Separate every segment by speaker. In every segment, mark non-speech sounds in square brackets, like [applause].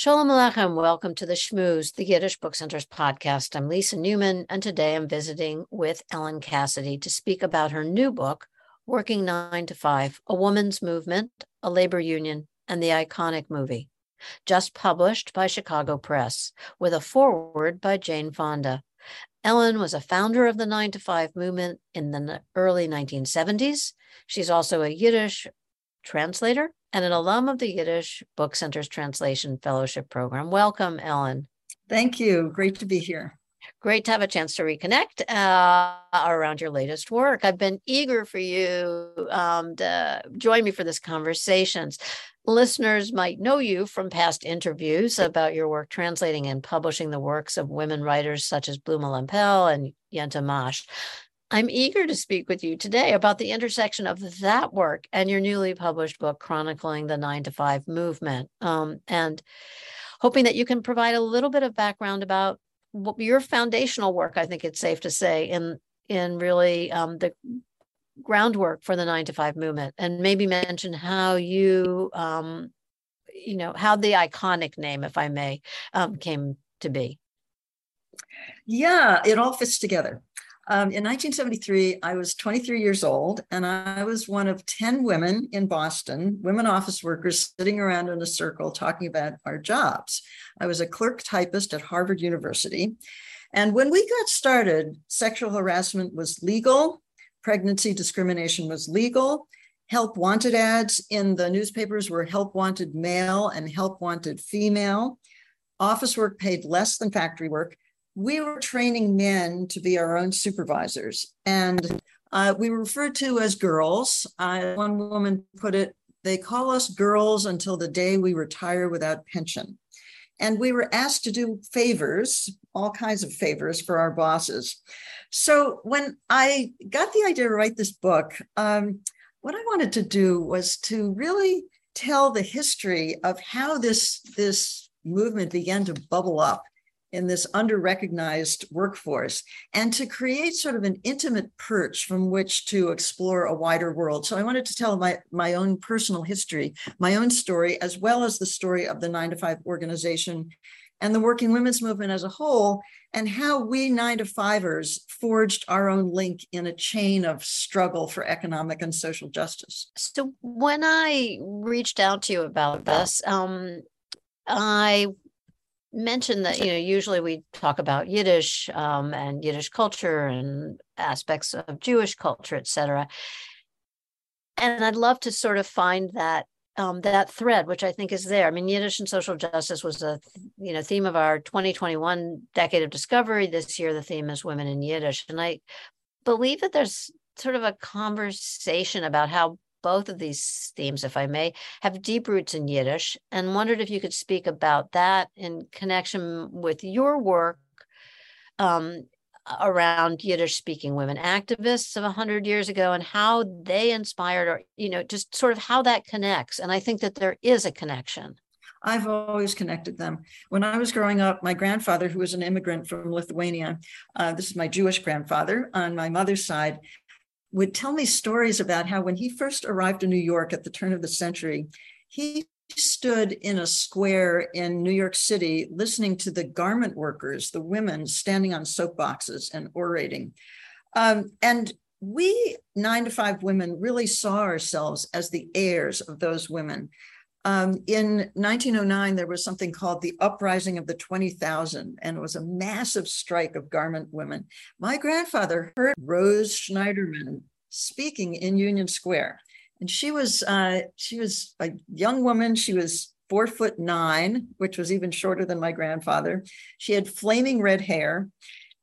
Speaker 1: Shalom Aleichem. Welcome to the Shmooze, the Yiddish Book Center's podcast. I'm Lisa Newman, and today I'm visiting with Ellen Cassedy to speak about her new book, Working Nine to Five A Woman's Movement, a Labor Union, and the Iconic Movie. Just published by Chicago Press, with a foreword by Jane Fonda. Ellen was a founder of the Nine to Five movement in the early 1970s. She's also a Yiddish translator and an alum of the Yiddish Book Center's Translation Fellowship Program. Welcome, Ellen.
Speaker 2: Thank you. Great to be here.
Speaker 1: Great to have a chance to reconnect uh, around your latest work. I've been eager for you um, to join me for this conversations. Listeners might know you from past interviews about your work translating and publishing the works of women writers such as Blume Lempel and Yenta Mash. I'm eager to speak with you today about the intersection of that work and your newly published book, chronicling the nine to five movement, um, and hoping that you can provide a little bit of background about your foundational work. I think it's safe to say in in really um, the groundwork for the nine to five movement, and maybe mention how you, um, you know, how the iconic name, if I may, um, came to be.
Speaker 2: Yeah, it all fits together. Um, in 1973, I was 23 years old, and I was one of 10 women in Boston, women office workers sitting around in a circle talking about our jobs. I was a clerk typist at Harvard University. And when we got started, sexual harassment was legal, pregnancy discrimination was legal. Help wanted ads in the newspapers were help wanted male and help wanted female. Office work paid less than factory work we were training men to be our own supervisors. And uh, we were referred to as girls. Uh, one woman put it, they call us girls until the day we retire without pension. And we were asked to do favors, all kinds of favors for our bosses. So when I got the idea to write this book, um, what I wanted to do was to really tell the history of how this, this movement began to bubble up in this under-recognized workforce and to create sort of an intimate perch from which to explore a wider world. So i wanted to tell my, my own personal history my own story as well as the story of the nine to five organization and the working women's movement as a whole and how we nine to fivers forged our own link in a chain of struggle for economic and social justice.
Speaker 1: So when i reached out to you about this um, I mentioned that you know usually we talk about Yiddish um, and Yiddish culture and aspects of Jewish culture, etc. And I'd love to sort of find that um, that thread, which I think is there. I mean, Yiddish and social justice was a you know theme of our 2021 decade of discovery. This year, the theme is women in Yiddish, and I believe that there's sort of a conversation about how both of these themes, if I may, have deep roots in Yiddish, and wondered if you could speak about that in connection with your work um, around Yiddish speaking women activists of 100 years ago and how they inspired, or, you know, just sort of how that connects. And I think that there is a connection.
Speaker 2: I've always connected them. When I was growing up, my grandfather, who was an immigrant from Lithuania, uh, this is my Jewish grandfather on my mother's side, would tell me stories about how when he first arrived in New York at the turn of the century, he stood in a square in New York City listening to the garment workers, the women standing on soapboxes and orating. Um, and we, nine to five women, really saw ourselves as the heirs of those women. Um, in 1909, there was something called the Uprising of the 20,000, and it was a massive strike of garment women. My grandfather heard Rose Schneiderman speaking in Union Square, and she was uh, she was a young woman. She was four foot nine, which was even shorter than my grandfather. She had flaming red hair,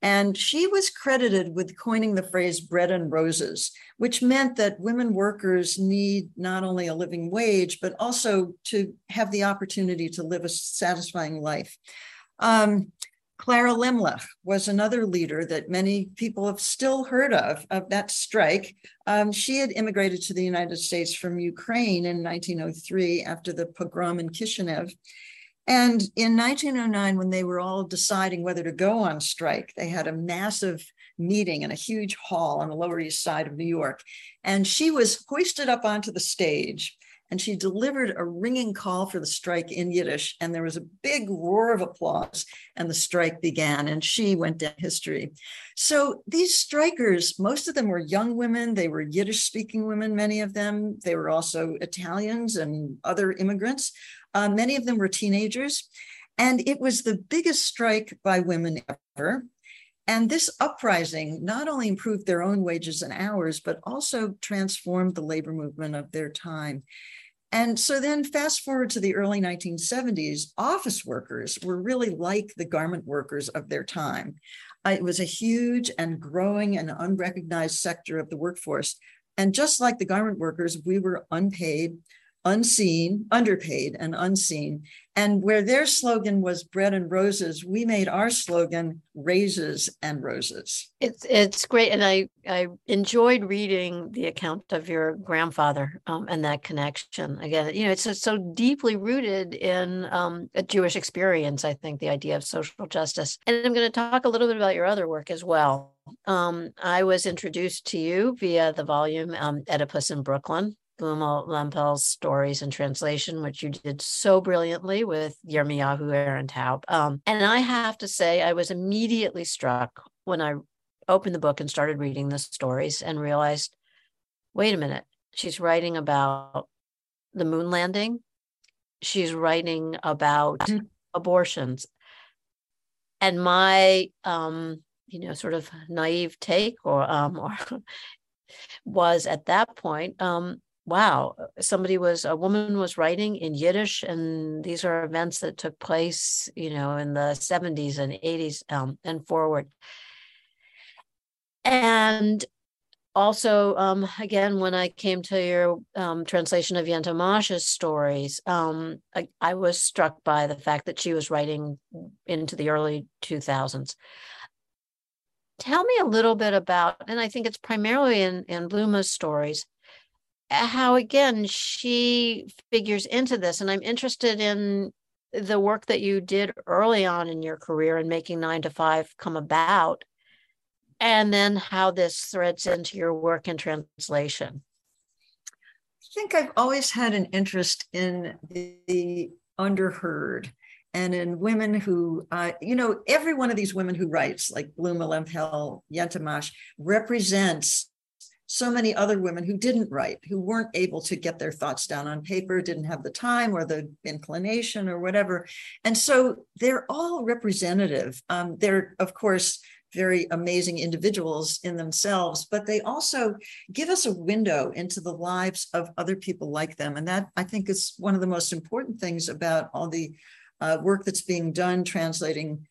Speaker 2: and she was credited with coining the phrase bread and roses, which meant that women workers need not only a living wage, but also to have the opportunity to live a satisfying life. Um, Clara Lemlich was another leader that many people have still heard of, of that strike. Um, she had immigrated to the United States from Ukraine in 1903 after the pogrom in Kishinev. And in 1909, when they were all deciding whether to go on strike, they had a massive meeting in a huge hall on the Lower East Side of New York. And she was hoisted up onto the stage and she delivered a ringing call for the strike in Yiddish. And there was a big roar of applause, and the strike began, and she went down history. So these strikers, most of them were young women. They were Yiddish speaking women, many of them. They were also Italians and other immigrants. Uh, many of them were teenagers. And it was the biggest strike by women ever. And this uprising not only improved their own wages and hours, but also transformed the labor movement of their time. And so then, fast forward to the early 1970s, office workers were really like the garment workers of their time. Uh, it was a huge and growing and unrecognized sector of the workforce. And just like the garment workers, we were unpaid, unseen, underpaid, and unseen. And where their slogan was bread and roses, we made our slogan raises and roses.
Speaker 1: It's it's great, and I I enjoyed reading the account of your grandfather um, and that connection. Again, you know, it's so deeply rooted in um, a Jewish experience. I think the idea of social justice, and I'm going to talk a little bit about your other work as well. Um, I was introduced to you via the volume um, Oedipus in Brooklyn Blume Lempel's stories and translation, which you did so brilliantly with Yermiyahu Ahron Taub. Um, and I have to say, I was immediately struck when I opened the book and started reading the stories and realized, wait a minute, she's writing about the moon landing. She's writing about mm-hmm. abortions. And my um, you know, sort of naive take or um [laughs] or was at that point um wow, somebody was a woman was writing in Yiddish, and these are events that took place, you know, in the 70s and 80s um, and forward. And also, um, again, when I came to your um, translation of Yenta Mash's stories, um, I, I, was struck by the fact that she was writing into the early 2000s. Tell me a little bit about, and I think it's primarily in, in Blume's stories, how again she figures into this and i'm interested in the work that you did early on in your career in making nine to five come about and then how this threads into your work in translation.
Speaker 2: I think i've always had an interest in the underheard and in women who, uh, you know, every one of these women who writes, like Blume Lempel, Yenta Mash, represents so many other women who didn't write, who weren't able to get their thoughts down on paper, didn't have the time or the inclination or whatever. And so they're all representative. Um, they're, of course, very amazing individuals in themselves, but they also give us a window into the lives of other people like them. And that I think is one of the most important things about all the uh, work that's being done translating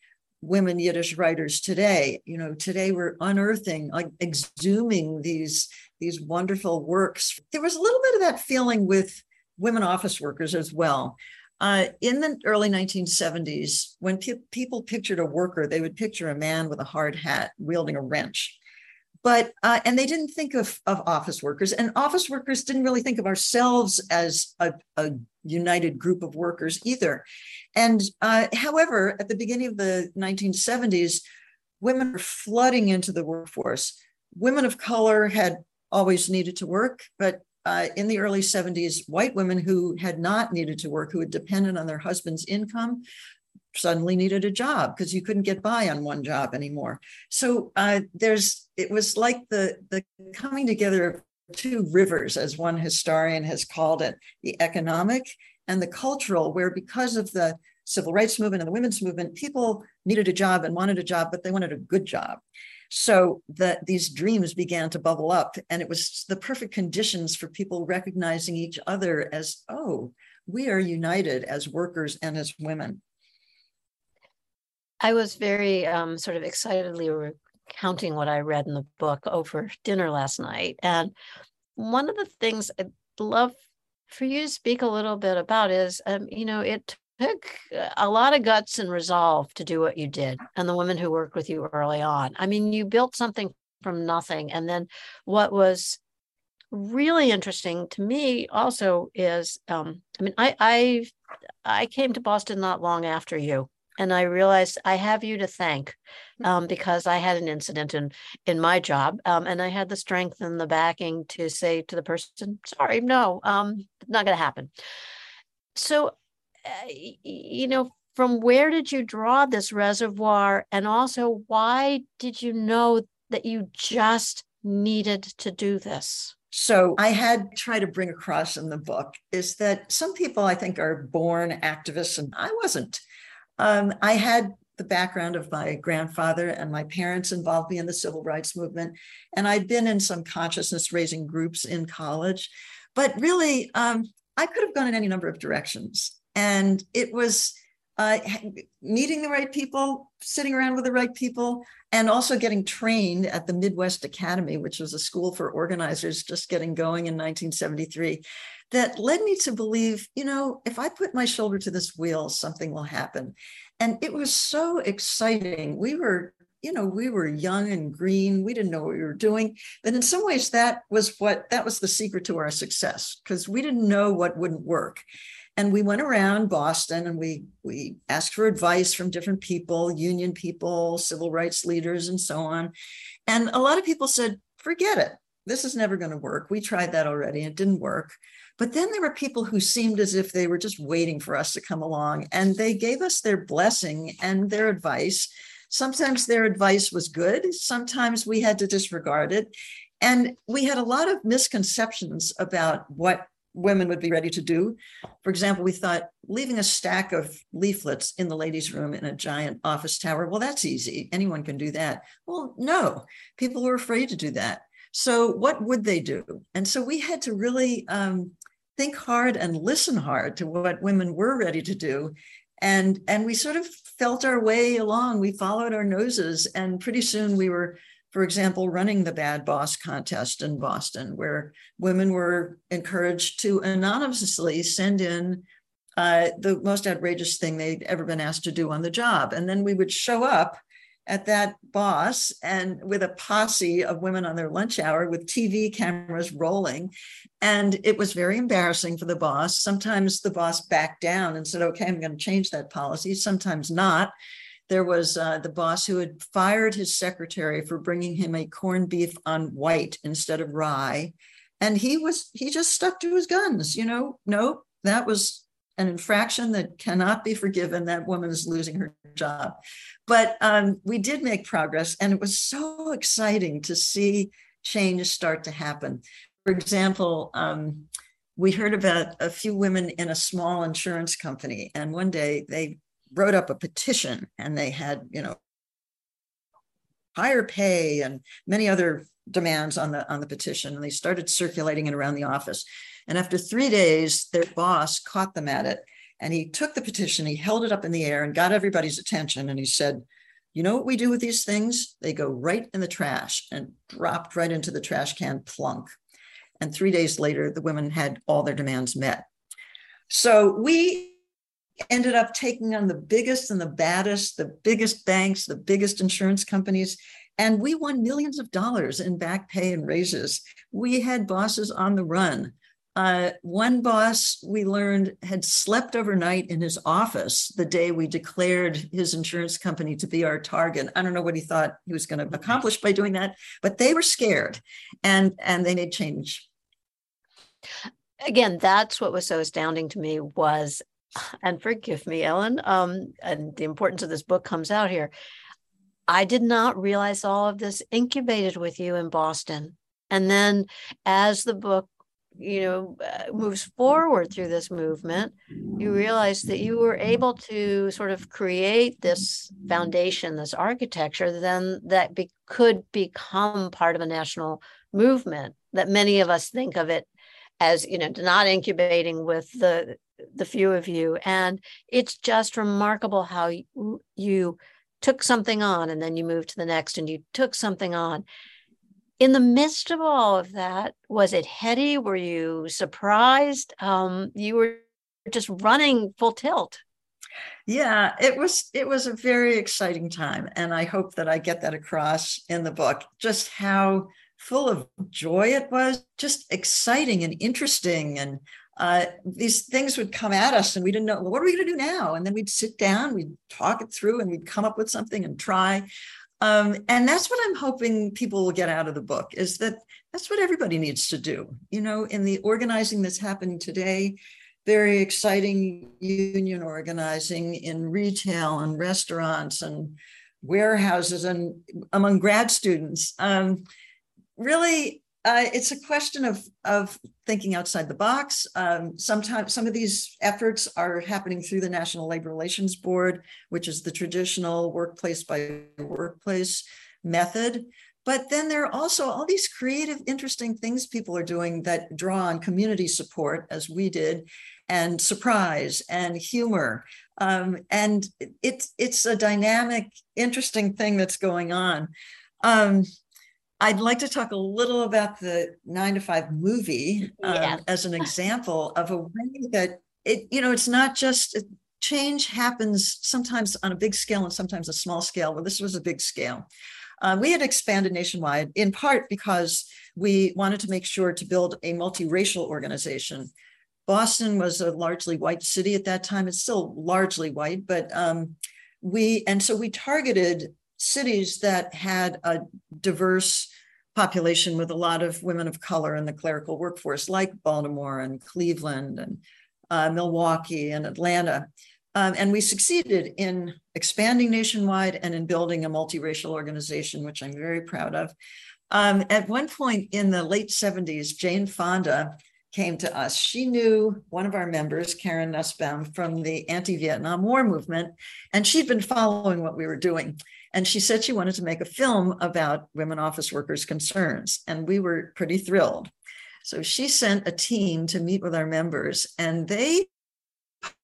Speaker 2: women Yiddish writers today. You know, today we're unearthing, like exhuming these these wonderful works. There was a little bit of that feeling with women office workers as well. Uh, in the early 1970s, when pe- people pictured a worker, they would picture a man with a hard hat wielding a wrench. But, uh, and they didn't think of, of office workers, and office workers didn't really think of ourselves as a, a united group of workers either. And uh, however, at the beginning of the 1970s, women were flooding into the workforce. Women of color had always needed to work, but uh, in the early 70s, white women who had not needed to work, who had depended on their husband's income, suddenly needed a job because you couldn't get by on one job anymore. So uh, there's it was like the the coming together of two rivers, as one historian has called it, the economic and the cultural, where because of the civil rights movement and the women's movement, people needed a job and wanted a job, but they wanted a good job. So that these dreams began to bubble up, and it was the perfect conditions for people recognizing each other as, oh, we are united as workers and as women.
Speaker 1: I was very um, sort of excitedly recounting what I read in the book over dinner last night. And one of the things I'd love for you to speak a little bit about is, um, you know, it took a lot of guts and resolve to do what you did and the women who worked with you early on. I mean, you built something from nothing. And then what was really interesting to me also is um, I mean, I I I came to Boston not long after you. And I realized I have you to thank hmm. um, because I had an incident in in my job, um, and I had the strength and the backing to say to the person, "Sorry, no, um, not going to happen." So, uh, you know, from where did you draw this reservoir, and also why did you know that you just needed to do this?
Speaker 2: So I had tried to bring across in the book is that some people I think are born activists, and I wasn't. Um, I had the background of my grandfather and my parents involved me in the civil rights movement, and I'd been in some consciousness raising groups in college. But really, um, I could have gone in any number of directions, and it was uh, meeting the right people, sitting around with the right people, and also getting trained at the Midwest Academy, which was a school for organizers just getting going in 1973, that led me to believe, you know, if I put my shoulder to this wheel, something will happen. And it was so exciting. We were you know we were young and green we didn't know what we were doing but in some ways that was what that was the secret to our success because we didn't know what wouldn't work and we went around Boston and we we asked for advice from different people, union people, civil rights leaders, and so on. And a lot of people said, forget it. This is never going to work. We tried that already. It didn't work. But then there were people who seemed as if they were just waiting for us to come along and they gave us their blessing and their advice. Sometimes their advice was good, sometimes we had to disregard it. And we had a lot of misconceptions about what women would be ready to do. For example, we thought leaving a stack of leaflets in the ladies' room in a giant office tower, well, that's easy. Anyone can do that. Well, no, people were afraid to do that. So, what would they do? And so we had to really um, think hard and listen hard to what women were ready to do. And, and we sort of felt our way along. We followed our noses, and pretty soon we were for example, running the Bad Boss contest in Boston, where women were encouraged to anonymously send in uh, the most outrageous thing they'd ever been asked to do on the job. And then we would show up at that boss and with a posse of women on their lunch hour with TV cameras rolling. And it was very embarrassing for the boss. Sometimes the boss backed down and said, okay, I'm going to change that policy. Sometimes not there was uh, the boss who had fired his secretary for bringing him a corned beef on white instead of rye and he was he just stuck to his guns you know no that was an infraction that cannot be forgiven that woman is losing her job. But um, we did make progress and it was so exciting to see change start to happen. For example um, we heard about a few women in a small insurance company and one day they wrote up a petition and they had, you know, higher pay and many other demands on the on the petition and they started circulating it around the office and after three days their boss caught them at it and he took the petition he held it up in the air and got everybody's attention and he said you know what we do with these things they go right in the trash and dropped right into the trash can plunk and three days later the women had all their demands met so we ended up taking on the biggest and the baddest, the biggest banks, the biggest insurance companies. And we won millions of dollars in back pay and raises. We had bosses on the run. Uh, one boss we learned had slept overnight in his office the day we declared his insurance company to be our target. I don't know what he thought he was going to accomplish by doing that, but they were scared and, and they made change.
Speaker 1: Again, that's what was so astounding to me was and forgive me, Ellen, um, and the importance of this book comes out here. I did not realize all of this incubated with you in Boston. And then as the book, you know, uh, moves forward through this movement, you realize that you were able to sort of create this foundation, this architecture, then that be, could become part of a national movement that many of us think of it as you know not incubating with the the few of you. And it's just remarkable how you, you took something on and then you moved to the next and you took something on in the midst of all of that was it heady were you surprised um, you were just running full tilt
Speaker 2: yeah it was it was a very exciting time and i hope that i get that across in the book just how full of joy it was, just exciting and interesting. And uh, these things would come at us and we didn't know, well, what are we going to do now? And then we'd sit down, we'd talk it through, and we'd come up with something and try. Um, and that's what I'm hoping people will get out of the book is that that's what everybody needs to do. You know, in the organizing that's happening today, very exciting union organizing in retail and restaurants and warehouses and among grad students. Um, really, uh, it's a question of of thinking outside the box. Um, sometimes some of these efforts are happening through the National Labor Relations Board, which is the traditional workplace by workplace method. But then there are also all these creative, interesting things people are doing that draw on community support, as we did, and surprise and humor. Um, and it's it's a dynamic, interesting thing that's going on. Um, I'd like to talk a little about the nine to five movie um, yeah. as an [laughs] example of a way that it, you know, it's not just change happens sometimes on a big scale and sometimes a small scale. Well, this was a big scale. Uh, we had expanded nationwide in part because we wanted to make sure to build a multiracial organization. Boston was a largely white city at that time. It's still largely white, but um, we, and so we targeted cities that had a diverse population with a lot of women of color in the clerical workforce, like Baltimore and Cleveland and uh, Milwaukee and Atlanta. Um, and we succeeded in expanding nationwide and in building a multiracial organization, which I'm very proud of. Um, at one point in the late 70s, Jane Fonda came to us. She knew one of our members, Karen Nussbaum, from the anti Vietnam War movement, and she'd been following what we were doing. And she said she wanted to make a film about women office workers' concerns. And we were pretty thrilled. So she sent a team to meet with our members, and they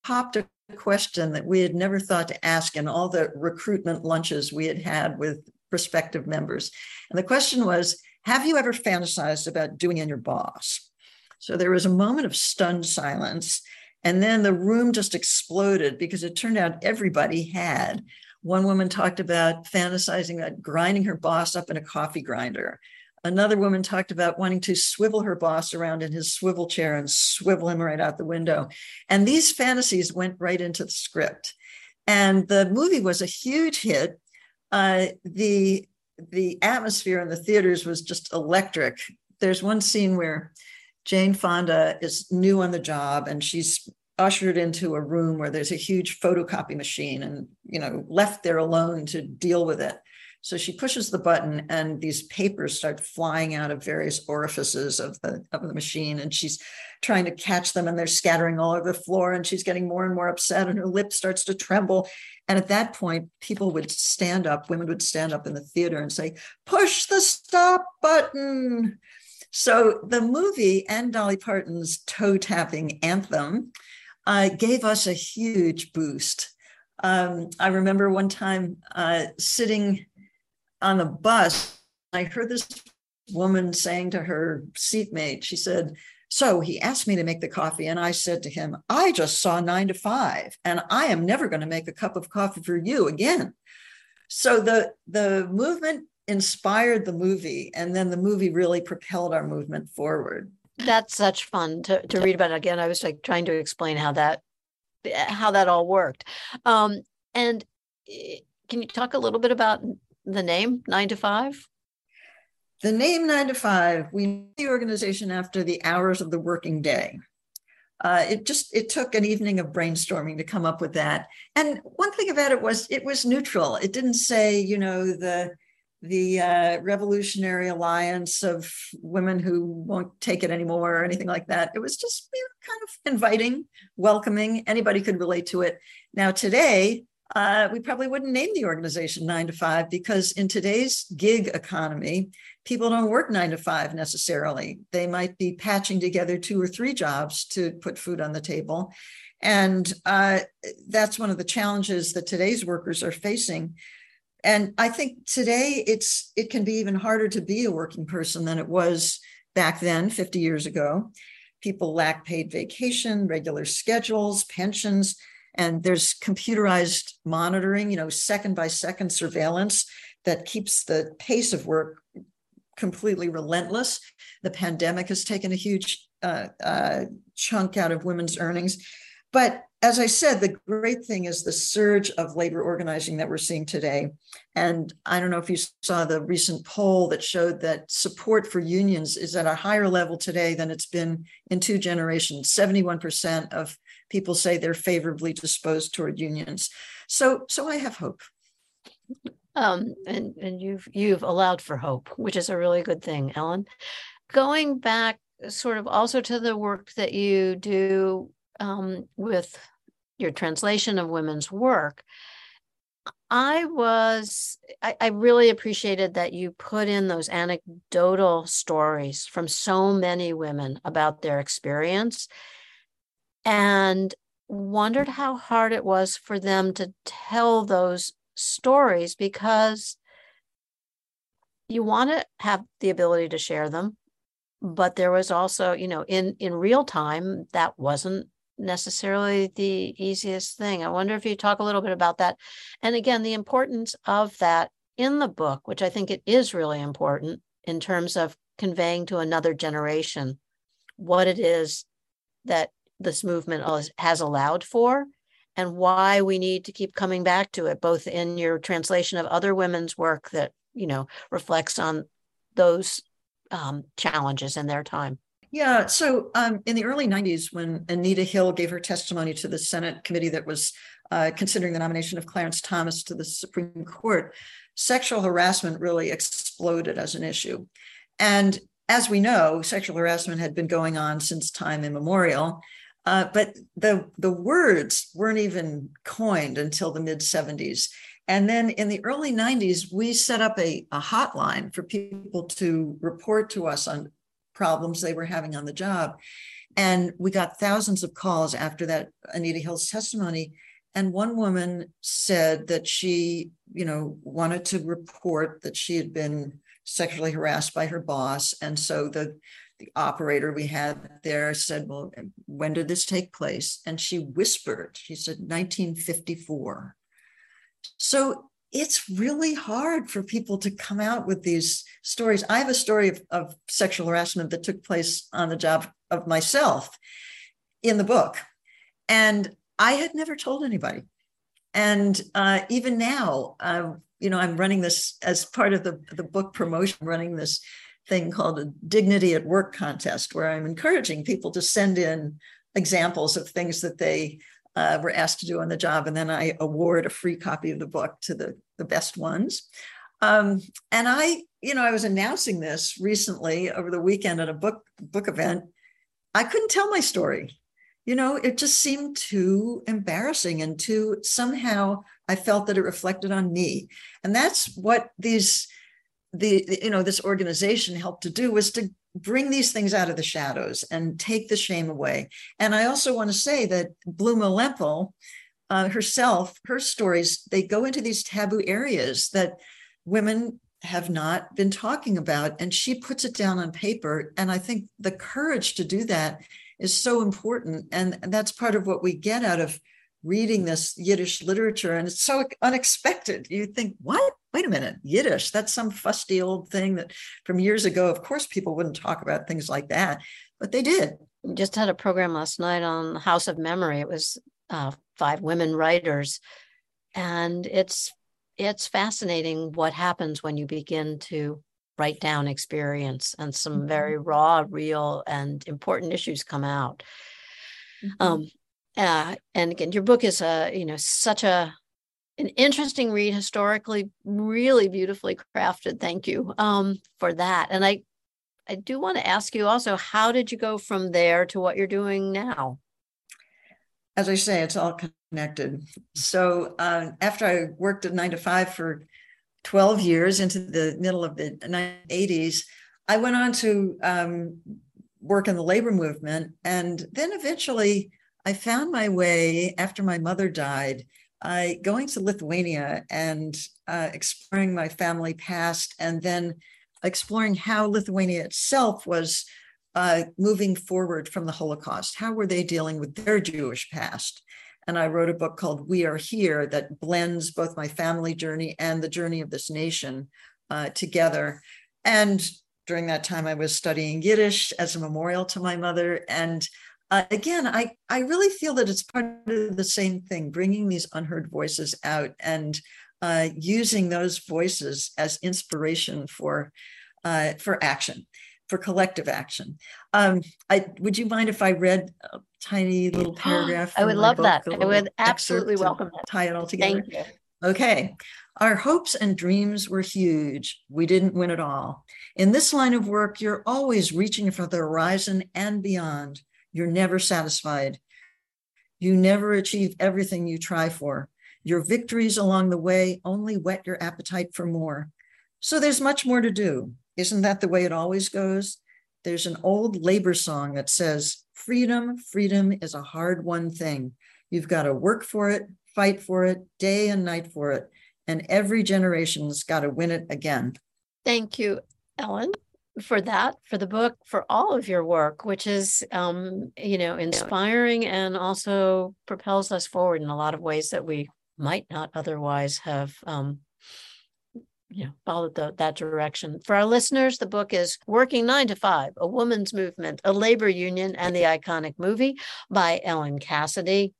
Speaker 2: popped a question that we had never thought to ask in all the recruitment lunches we had had with prospective members. And the question was Have you ever fantasized about doing in your boss? So there was a moment of stunned silence. And then the room just exploded because it turned out everybody had. One woman talked about fantasizing about grinding her boss up in a coffee grinder. Another woman talked about wanting to swivel her boss around in his swivel chair and swivel him right out the window. And these fantasies went right into the script. And the movie was a huge hit. Uh, the the atmosphere in the theaters was just electric. There's one scene where Jane Fonda is new on the job and she's ushered into a room where there's a huge photocopy machine and you know left there alone to deal with it. So she pushes the button and these papers start flying out of various orifices of the of the machine. And she's trying to catch them and they're scattering all over the floor and she's getting more and more upset and her lip starts to tremble. And at that point people would stand up women would stand up in the theater and say push the stop button. So the movie and Dolly Parton's toe tapping anthem uh, gave us a huge boost. Um, I remember one time uh, sitting on the bus, I heard this woman saying to her seatmate, she said, so he asked me to make the coffee, and I said to him, I just saw nine to five, and I am never going to make a cup of coffee for you again. So the, the movement inspired the movie, and then the movie really propelled our movement forward
Speaker 1: that's such fun to, to read about. Again i was like trying to explain how that how that all worked. Um and eh, can you talk a little bit about the name nine to five?
Speaker 2: The name nine to five we the organization after the hours of the working day. Uh, it just it took an evening of brainstorming to come up with that. And one thing about it was it was neutral. It didn't say you know the the uh, Revolutionary Alliance of women who won't take it anymore or anything like that. It was just you know, kind of inviting, welcoming. Anybody could relate to it. Now, today, uh, we probably wouldn't name the organization nine to five because in today's gig economy, people don't work nine to five necessarily. They might be patching together two or three jobs to put food on the table. And uh, that's one of the challenges that today's workers are facing and i think today it's it can be even harder to be a working person than it was back then 50 years ago people lack paid vacation regular schedules pensions and there's computerized monitoring you know second by second surveillance that keeps the pace of work completely relentless the pandemic has taken a huge uh, uh, chunk out of women's earnings. But as I said, the great thing is the surge of labor organizing that we're seeing today. And I don't know if you saw the recent poll that showed that support for unions is at a higher level today than it's been in two generations. 71% of people say they're favorably disposed toward unions. So, so I have hope.
Speaker 1: Um, and and you've you've allowed for hope, which is a really good thing, Ellen. Going back, sort of also to the work that you do um, with your translation of women's work, I was, I, I, really appreciated that you put in those anecdotal stories from so many women about their experience and wondered how hard it was for them to tell those stories because you want to have the ability to share them but there was also you know in in real time that wasn't necessarily the easiest thing. I wonder if you talk a little bit about that. And again, the importance of that in the book, which I think it is really important in terms of conveying to another generation what it is that this movement has allowed for and why we need to keep coming back to it both in your translation of other women's work that you know reflects on those um, challenges in their time
Speaker 2: yeah. So um, in the early 90s, when Anita Hill gave her testimony to the Senate committee that was uh, considering the nomination of Clarence Thomas to the Supreme Court, sexual harassment really exploded as an issue. And as we know, sexual harassment had been going on since time immemorial. Uh, but the, the words weren't even coined until the mid 70s. And then in the early 90s, we set up a, a hotline for people to report to us on problems they were having on the job. And we got thousands of calls after that Anita Hill's testimony. And one woman said that she, you know, wanted to report that she had been sexually harassed by her boss. And so the, the operator we had there said, Well, when did this take place? And she whispered, she said, 1954. So it's really hard for people to come out with these stories. I have a story of, of, sexual harassment that took place on the job of myself in the book. And I had never told anybody. And uh, even now, uh, you know, I'm running this as part of the, the book promotion, running this thing called a Dignity at Work contest, where I'm encouraging people to send in examples of things that they uh, were asked to do on the job. And then I award a free copy of the book to the, the best ones. Um, and I, you know, I was announcing this recently over the weekend at a book book event. I couldn't tell my story. You know, it just seemed too embarrassing and too somehow I felt that it reflected on me. And that's what these the you know this organization helped to do was to bring these things out of the shadows and take the shame away. And I also want to say that Blume Lempel uh, herself, her stories, they go into these taboo areas that women have not been talking about. And she puts it down on paper. And I think the courage to do that is so important. And that's part of what we get out of reading this Yiddish literature. And it's so unexpected. You think, what? wait a minute, Yiddish, that's some fusty old thing that from years ago, of course, people wouldn't talk about things like that, but they did.
Speaker 1: We Just had a program last night on House of Memory. It was uh, five women writers, and it's it's fascinating what happens when you begin to write down experience and some mm-hmm. very raw, real, and important issues come out. Mm-hmm. Um, uh, and again, your book is a you know such a an interesting read, historically, really beautifully crafted. Thank you um, for that. And I, I do want to ask you also, how did you go from there to what you're doing now?
Speaker 2: As I say, it's all connected. So uh, after I worked at nine to five for 12 years into the middle of the 80s, I went on to um, work in the labor movement. And then eventually I found my way after my mother died I going to Lithuania and uh, exploring my family past, and then exploring how Lithuania itself was uh, moving forward from the Holocaust. How were they dealing with their Jewish past? And I wrote a book called We Are Here that blends both my family journey and the journey of this nation uh, together. And during that time, I was studying Yiddish as a memorial to my mother. And uh, again, I, I really feel that it's part of the same thing, bringing these unheard voices out and uh, using those voices as inspiration for, uh, for action, for collective action. Um, I, would you mind if I read a tiny little [gasps] paragraph?
Speaker 1: I would love book, that. I would absolutely welcome that.
Speaker 2: Tie it all together.
Speaker 1: Thank you.
Speaker 2: Okay. Our hopes and dreams were huge. We didn't win it all. In this line of work, you're always reaching for the horizon and beyond. You're never satisfied. You never achieve everything you try for. Your victories along the way only whet your appetite for more. So there's much more to do. Isn't that the way it always goes? There's an old labor song that says, Freedom, freedom is a hard won thing. You've got to work for it, fight for it, day and night for it. And every generation's got to win it again.
Speaker 1: Thank you, Ellen for that for the book for all of your work which is um you know inspiring and also propels us forward in a lot of ways that we might not otherwise have um you know followed the, that direction for our listeners the book is working nine to five a woman's movement a labor union and the iconic movie by ellen cassedy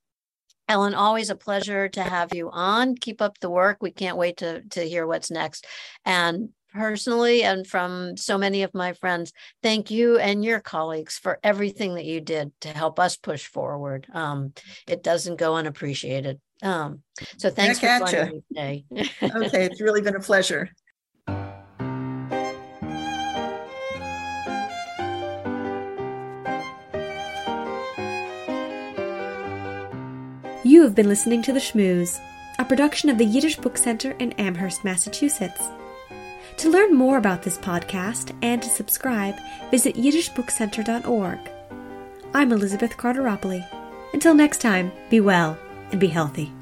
Speaker 1: Ellen, always a pleasure to have you on. Keep up the work. We can't wait to to hear what's next. And personally and from so many of my friends, thank you and your colleagues for everything that you did to help us push forward. Um, it doesn't go unappreciated. Um, so thanks Back for joining me today. [laughs]
Speaker 2: okay, it's really been a pleasure.
Speaker 3: You have been listening to The Shmooze, a production of the Yiddish Book Center in Amherst, Massachusetts. To learn more about this podcast and to subscribe, visit yiddishbookcenter.org. I'm Elizabeth Carteropoli. Until next time, be well and be healthy.